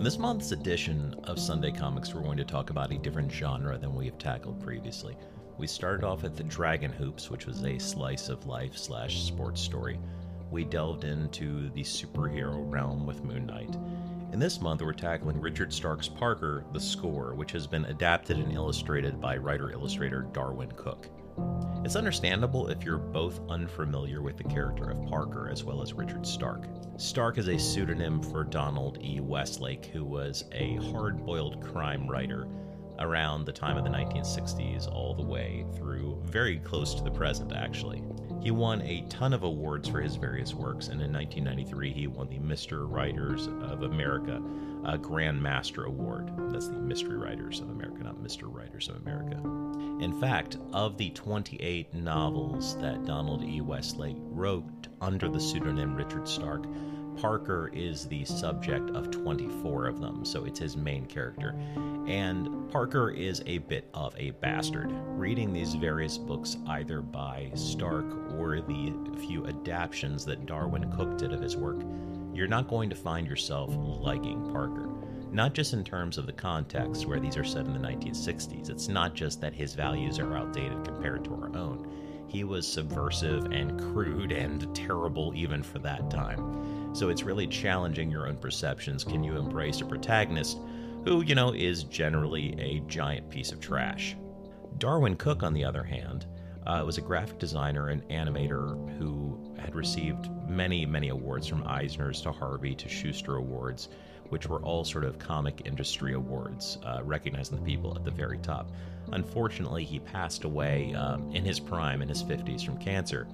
In this month's edition of Sunday Comics, we're going to talk about a different genre than we have tackled previously. We started off at the Dragon Hoops, which was a slice of life slash sports story. We delved into the superhero realm with Moon Knight. In this month, we're tackling Richard Stark's Parker, The Score, which has been adapted and illustrated by writer illustrator Darwyn Cooke. It's understandable if you're both unfamiliar with the character of Parker as well as Richard Stark. Stark is a pseudonym for Donald E. Westlake, who was a hard boiled crime writer around the time of the 1960s, all the way through very close to the present, actually. He won a ton of awards for his various works, and in 1993 he won the Mr. Writers of America uh, Grand Master Award. That's the Mystery Writers of America, not Mr. Writers of America. In fact, of the 28 novels that Donald E. Westlake wrote under the pseudonym Richard Stark, Parker is the subject of 24 of them, so it's his main character. And Parker is a bit of a bastard. Reading these various books, either by Stark or the few adaptations that Darwyn Cooke did of his work, you're not going to find yourself liking Parker. Not just in terms of the context where these are set in the 1960s, it's not just that his values are outdated compared to our own. He was subversive and crude and terrible even for that time. So it's really challenging your own perceptions. Can you embrace a protagonist who, you know, is generally a giant piece of trash? Darwyn Cooke, on the other hand, uh, was a graphic designer and animator who had received many, many awards from Eisner's to Harvey to Shuster Awards, which were all sort of comic industry awards, uh, recognizing the people at the very top. Unfortunately, he passed away um, in his prime, in his 50s, from cancer.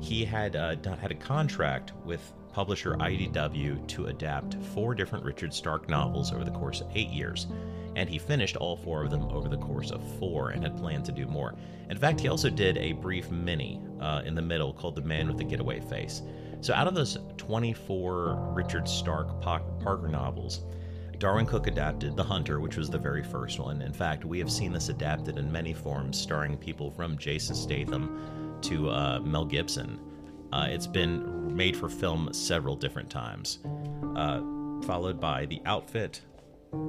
He had uh, had a contract with publisher IDW to adapt four different Richard Stark novels over the course of eight years, and he finished all four of them over the course of four and had planned to do more. In fact, he also did a brief mini uh, in the middle called The Man with the Getaway Face. So, out of those 24 Richard Stark Parker novels, Darwyn Cooke adapted The Hunter, which was the very first one. In fact, we have seen this adapted in many forms, starring people from Jason Statham to uh, Mel Gibson. Uh, it's been made for film several different times, uh, followed by The Outfit,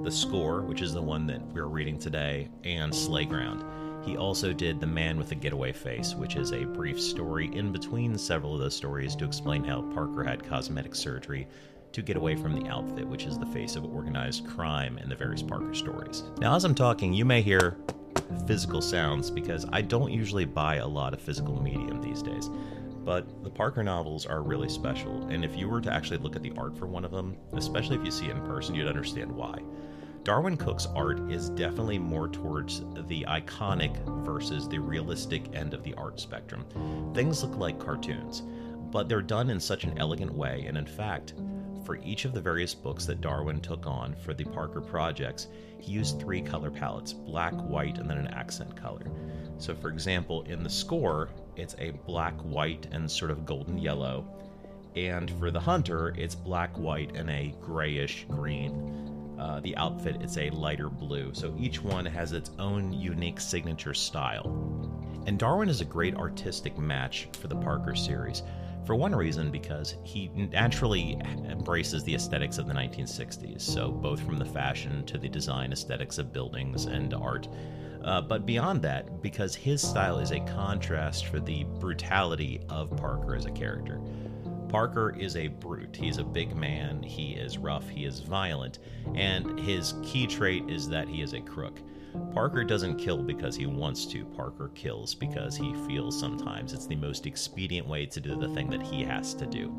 The Score, which is the one that we're reading today, and Slayground. He also did The Man with the Getaway Face, which is a brief story in between several of those stories to explain how Parker had cosmetic surgery to get away from the outfit, which is the face of organized crime in the various Parker stories. Now, as I'm talking, you may hear physical sounds because I don't usually buy a lot of physical medium these days. But the Parker novels are really special, and if you were to actually look at the art for one of them, especially if you see it in person, you'd understand why. Darwyn Cooke's art is definitely more towards the iconic versus the realistic end of the art spectrum. Things look like cartoons, but they're done in such an elegant way, and in fact, for each of the various books that Darwyn took on for the Parker projects, he used three color palettes black, white, and then an accent color. So, for example, in the score, it's a black, white, and sort of golden yellow. And for the hunter, it's black, white, and a grayish green. Uh, the outfit, it's a lighter blue. So each one has its own unique signature style. And Darwyn is a great artistic match for the Parker series. For one reason, because he naturally embraces the aesthetics of the 1960s, so both from the fashion to the design aesthetics of buildings and art. Uh, but beyond that, because his style is a contrast for the brutality of Parker as a character. Parker is a brute. He's a big man. He is rough. He is violent. And his key trait is that he is a crook. Parker doesn't kill because he wants to. Parker kills because he feels sometimes it's the most expedient way to do the thing that he has to do.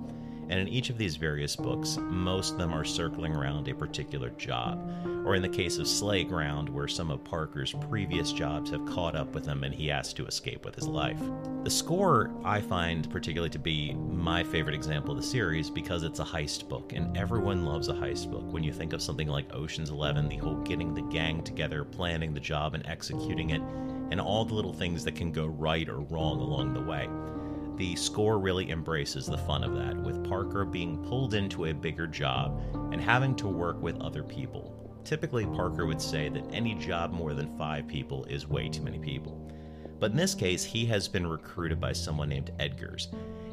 And in each of these various books, most of them are circling around a particular job. Or in the case of Slayground, where some of Parker's previous jobs have caught up with him and he has to escape with his life. The score I find particularly to be my favorite example of the series because it's a heist book, and everyone loves a heist book. When you think of something like Ocean's Eleven, the whole getting the gang together, planning the job, and executing it, and all the little things that can go right or wrong along the way. The score really embraces the fun of that, with Parker being pulled into a bigger job and having to work with other people. Typically, Parker would say that any job more than five people is way too many people. But in this case, he has been recruited by someone named Edgars,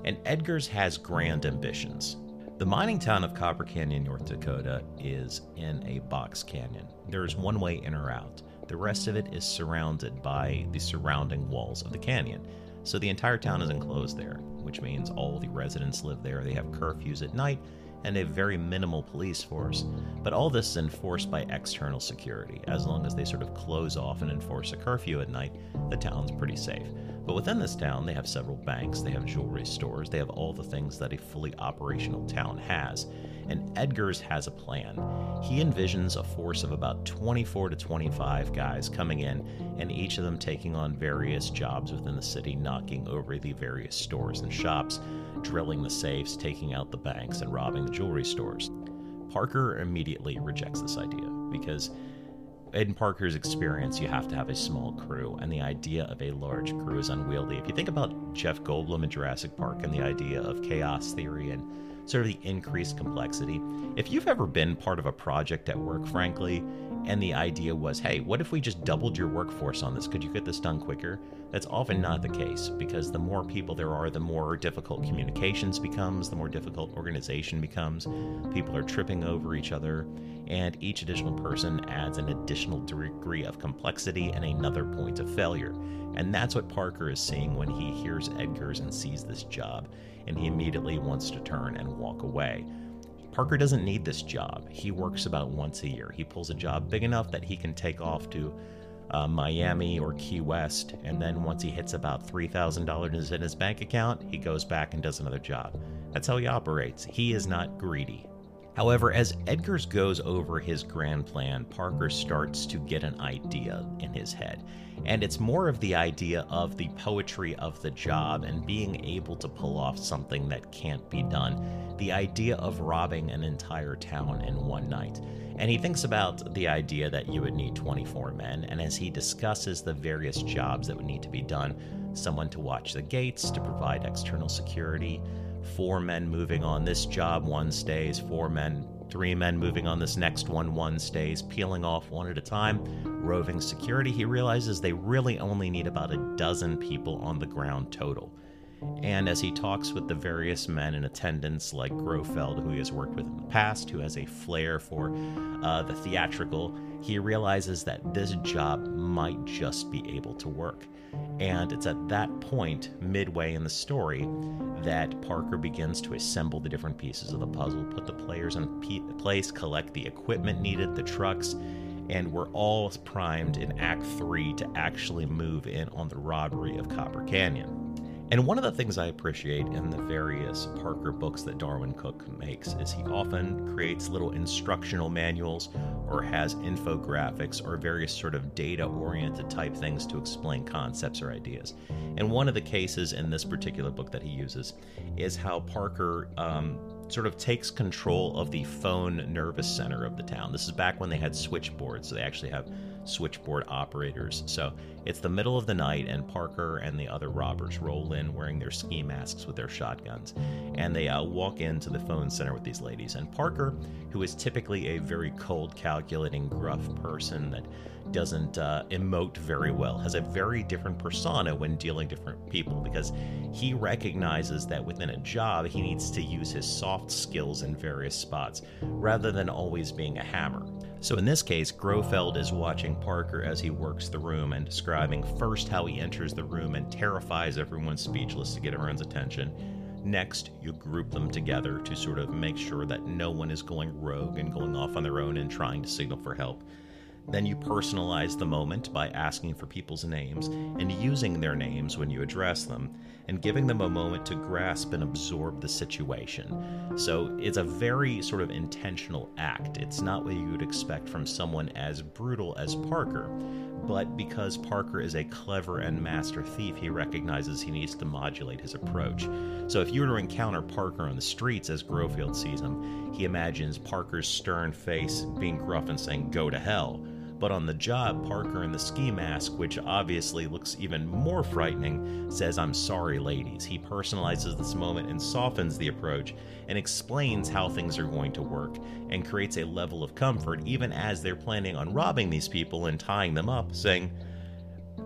and Edgars has grand ambitions. The mining town of Copper Canyon, North Dakota is in a box canyon. There's one way in or out. The rest of it is surrounded by the surrounding walls of the canyon. So the entire town is enclosed there, which means all the residents live there. They have curfews at night and a very minimal police force. But all this is enforced by external security. As long as they sort of close off and enforce a curfew at night, the town's pretty safe. But within this town, they have several banks, they have jewelry stores, they have all the things that a fully operational town has. And Edgars has a plan. He envisions a force of about 24 to 25 guys coming in, and each of them taking on various jobs within the city, knocking over the various stores and shops, drilling the safes, taking out the banks, and robbing the jewelry stores. Parker immediately rejects this idea because in Parker's experience, you have to have a small crew, and the idea of a large crew is unwieldy. If you think about Jeff Goldblum in Jurassic Park and the idea of chaos theory and sort of the increased complexity, if you've ever been part of a project at work, frankly, and the idea was, hey, what if we just doubled your workforce on this? Could you get this done quicker? That's often not the case because the more people there are, the more difficult communications becomes, the more difficult organization becomes. People are tripping over each other, and each additional person adds an additional degree of complexity and another point of failure. And that's what Parker is seeing when he hears Edgars and sees this job, and he immediately wants to turn and walk away. Parker doesn't need this job. He works about once a year. He pulls a job big enough that he can take off to uh, Miami or Key West, and then once he hits about $3,000 in his bank account, he goes back and does another job. That's how he operates. He is not greedy. However, as Edgars goes over his grand plan, Parker starts to get an idea in his head. And it's more of the idea of the poetry of the job and being able to pull off something that can't be done. The idea of robbing an entire town in one night. And he thinks about the idea that you would need 24 men, and as he discusses the various jobs that would need to be done someone to watch the gates, to provide external security, four men moving on this job, one stays, four men, three men moving on this next one, one stays, peeling off one at a time, roving security. He realizes they really only need about a dozen people on the ground total. And as he talks with the various men in attendance, like Grofield, who he has worked with in the past, who has a flair for uh, the theatrical, he realizes that this job might just be able to work. And it's at that point, midway in the story, that Parker begins to assemble the different pieces of the puzzle, put the players in place, collect the equipment needed, the trucks, and we're all primed in Act 3 to actually move in on the robbery of Copper Canyon. And one of the things I appreciate in the various Parker books that Darwyn Cooke makes is he often creates little instructional manuals or has infographics or various sort of data oriented type things to explain concepts or ideas. And one of the cases in this particular book that he uses is how Parker um, sort of takes control of the phone nervous center of the town. This is back when they had switchboards, so they actually have switchboard operators. So it's the middle of the night, and Parker and the other robbers roll in wearing their ski masks with their shotguns. And they uh, walk into the phone center with these ladies. And Parker, who is typically a very cold, calculating, gruff person that doesn't uh, emote very well, has a very different persona when dealing different people because he recognizes that within a job he needs to use his soft skills in various spots rather than always being a hammer. So in this case, Grofield is watching Parker as he works the room and describing first how he enters the room and terrifies everyone speechless to get everyone's attention. Next, you group them together to sort of make sure that no one is going rogue and going off on their own and trying to signal for help. Then you personalize the moment by asking for people's names and using their names when you address them, and giving them a moment to grasp and absorb the situation. So it's a very sort of intentional act. It's not what you would expect from someone as brutal as Parker, but because Parker is a clever and master thief, he recognizes he needs to modulate his approach. So if you were to encounter Parker on the streets as Grofield sees him, he imagines Parker's stern face being gruff and saying, Go to hell but on the job, Parker in the ski mask, which obviously looks even more frightening, says, I'm sorry, ladies. He personalizes this moment and softens the approach and explains how things are going to work and creates a level of comfort even as they're planning on robbing these people and tying them up, saying,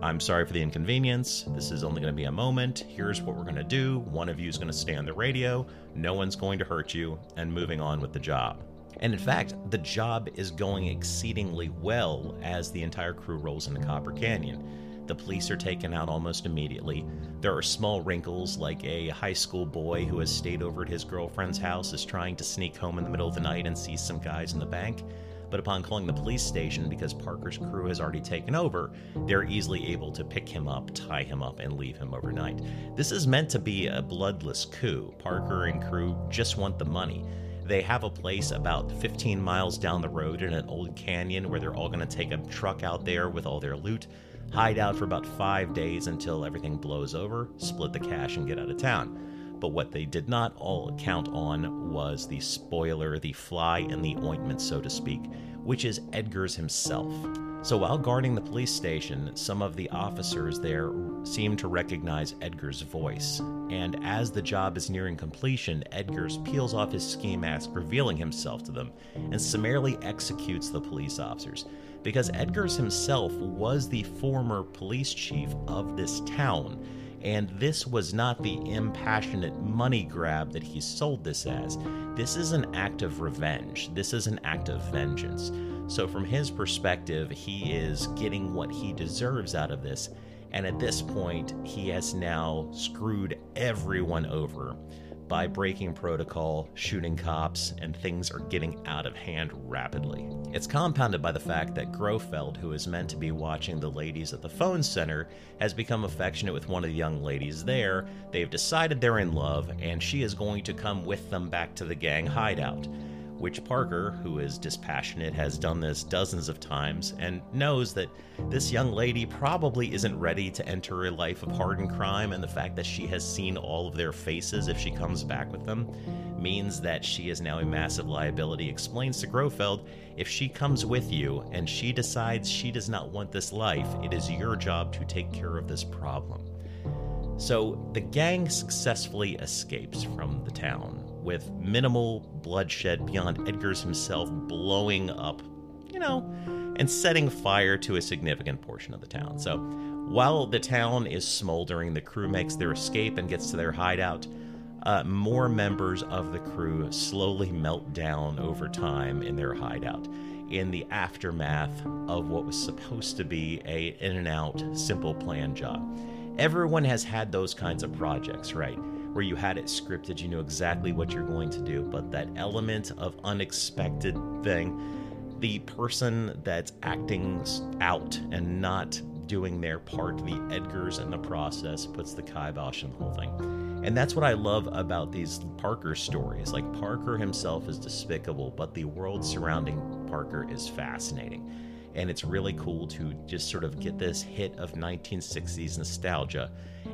I'm sorry for the inconvenience. This is only going to be a moment. Here's what we're going to do. One of you is going to stay on the radio. No one's going to hurt you, and moving on with the job. And in fact, the job is going exceedingly well as the entire crew rolls into Copper Canyon. The police are taken out almost immediately. There are small wrinkles, like a high school boy who has stayed over at his girlfriend's house is trying to sneak home in the middle of the night and sees some guys in the bank. But upon calling the police station, because Parker's crew has already taken over, they're easily able to pick him up, tie him up, and leave him overnight. This is meant to be a bloodless coup. Parker and crew just want the money. They have a place about 15 miles down the road in an old canyon where they're all going to take a truck out there with all their loot hide out for about five days until everything blows over, split the cash, and get out of town. But what they did not all count on was the spoiler, the fly in the ointment, so to speak, which is Edgars himself. So while guarding the police station, some of the officers there seem to recognize Edgar's voice. And as the job is nearing completion, Edgars peels off his ski mask, revealing himself to them, and summarily executes the police officers because Edgars himself was the former police chief of this town. And this was not the impassionate money grab that he sold this as. This is an act of revenge. This is an act of vengeance. So, from his perspective, he is getting what he deserves out of this. And at this point, he has now screwed everyone over by breaking protocol, shooting cops, and things are getting out of hand rapidly. It's compounded by the fact that Grofield, who is meant to be watching the ladies at the phone center, has become affectionate with one of the young ladies there. They've decided they're in love, and she is going to come with them back to the gang hideout which Parker, who is dispassionate, has done this dozens of times and knows that this young lady probably isn't ready to enter a life of hardened crime, and the fact that she has seen all of their faces if she comes back with them means that she is now a massive liability. Explains to Grofield if she comes with you and she decides she does not want this life, it is your job to take care of this problem. So the gang successfully escapes from the town with minimal bloodshed beyond Edgars himself blowing up, you know, and setting fire to a significant portion of the town. So while the town is smoldering, the crew makes their escape and gets to their hideout. Uh, more members of the crew slowly melt down over time in their hideout in the aftermath of what was supposed to be a in and out simple plan job. Everyone has had those kinds of projects, right? Where you had it scripted, you knew exactly what you're going to do, but that element of unexpected thing, the person that's acting out and not doing their part, the Edgars in the process, puts the kibosh in the whole thing. And that's what I love about these Parker stories. Like, Parker himself is despicable, but the world surrounding Parker is fascinating and it's really cool to just sort of get this hit of 1960s nostalgia.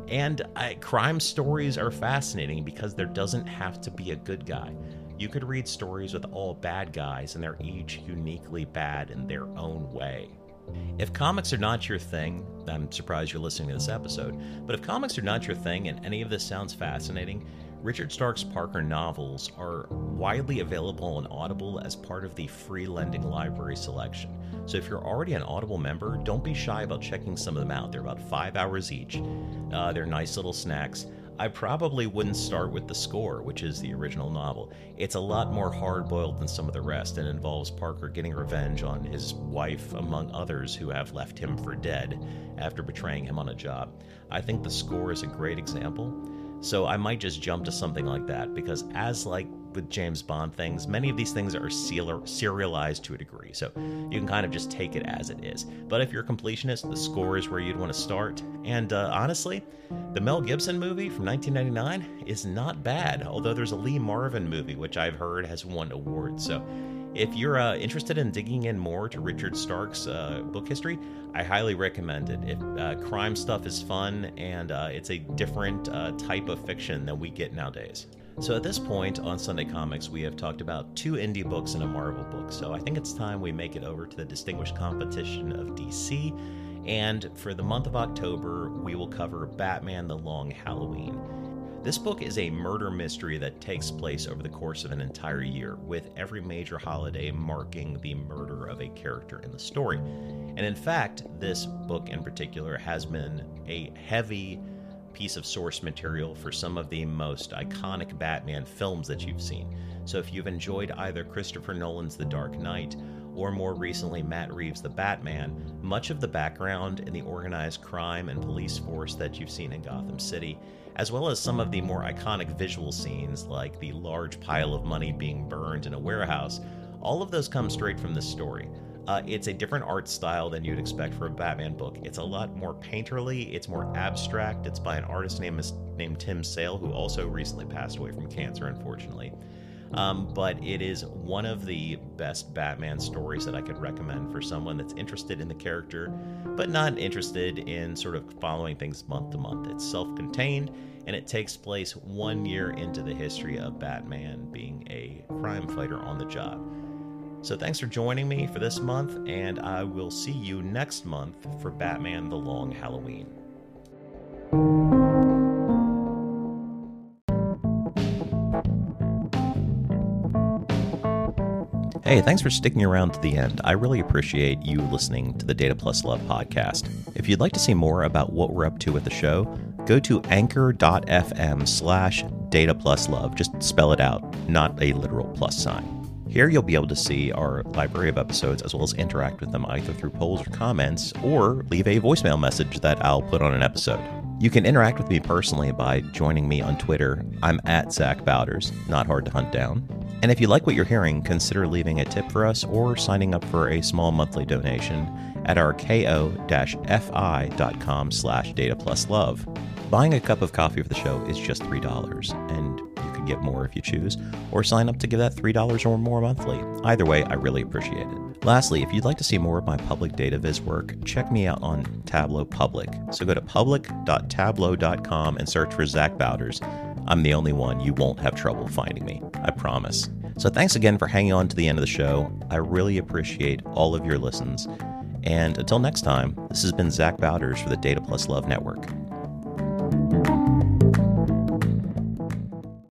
And uh, crime stories are fascinating because there doesn't have to be a good guy. You could read stories with all bad guys, and they're each uniquely bad in their own way. If comics are not your thing, I'm surprised you're listening to this episode, but if comics are not your thing and any of this sounds fascinating, Richard Stark's Parker novels are widely available on Audible as part of the free lending library selection. So if you're already an Audible member, don't be shy about checking some of them out. They're about five hours each. Uh, they're nice little snacks. I probably wouldn't start with The Score, which is the original novel. It's a lot more hard boiled than some of the rest and involves Parker getting revenge on his wife, among others who have left him for dead after betraying him on a job. I think The Score is a great example. So I might just jump to something like that because, as like with James Bond things, many of these things are serialized to a degree. So you can kind of just take it as it is. But if you're a completionist, the score is where you'd want to start. And uh, honestly, the Mel Gibson movie from 1999 is not bad, although there's a Lee Marvin movie, which I've heard has won awards. So if you're uh, interested in digging in more to Richard Stark's uh, book history, I highly recommend it. If uh, crime stuff is fun and uh, it's a different uh, type of fiction than we get nowadays. So at this point on Sunday Comics, we have talked about two indie books and a Marvel book. So I think it's time we make it over to the distinguished competition of DC. And for the month of October, we will cover Batman the Long Halloween. This book is a murder mystery that takes place over the course of an entire year, with every major holiday marking the murder of a character in the story. And in fact, this book in particular has been a heavy piece of source material for some of the most iconic Batman films that you've seen. So if you've enjoyed either Christopher Nolan's The Dark Knight or more recently Matt Reeves' The Batman, much of the background in the organized crime and police force that you've seen in Gotham City, as well as some of the more iconic visual scenes like the large pile of money being burned in a warehouse, all of those come straight from this story. Uh, it's a different art style than you'd expect for a Batman book. It's a lot more painterly, it's more abstract. It's by an artist named, named Tim Sale, who also recently passed away from cancer, unfortunately. Um, but it is one of the best Batman stories that I could recommend for someone that's interested in the character, but not interested in sort of following things month to month. It's self contained and it takes place one year into the history of Batman being a crime fighter on the job. So thanks for joining me for this month, and I will see you next month for Batman the Long Halloween. Hey, thanks for sticking around to the end. I really appreciate you listening to the Data Plus Love podcast. If you'd like to see more about what we're up to with the show, go to anchor.fm slash data plus love. Just spell it out, not a literal plus sign. Here you'll be able to see our library of episodes as well as interact with them either through polls or comments or leave a voicemail message that I'll put on an episode. You can interact with me personally by joining me on Twitter. I'm at Zach Bowders, not hard to hunt down. And if you like what you're hearing, consider leaving a tip for us or signing up for a small monthly donation at our ko-fi.com slash data plus love. Buying a cup of coffee for the show is just $3, and get more if you choose, or sign up to give that $3 or more monthly. Either way, I really appreciate it. Lastly, if you'd like to see more of my public data viz work, check me out on Tableau Public. So go to public.tableau.com and search for Zach Bowders. I'm the only one. You won't have trouble finding me. I promise. So thanks again for hanging on to the end of the show. I really appreciate all of your listens. And until next time, this has been Zach Bowders for the Data Plus Love Network.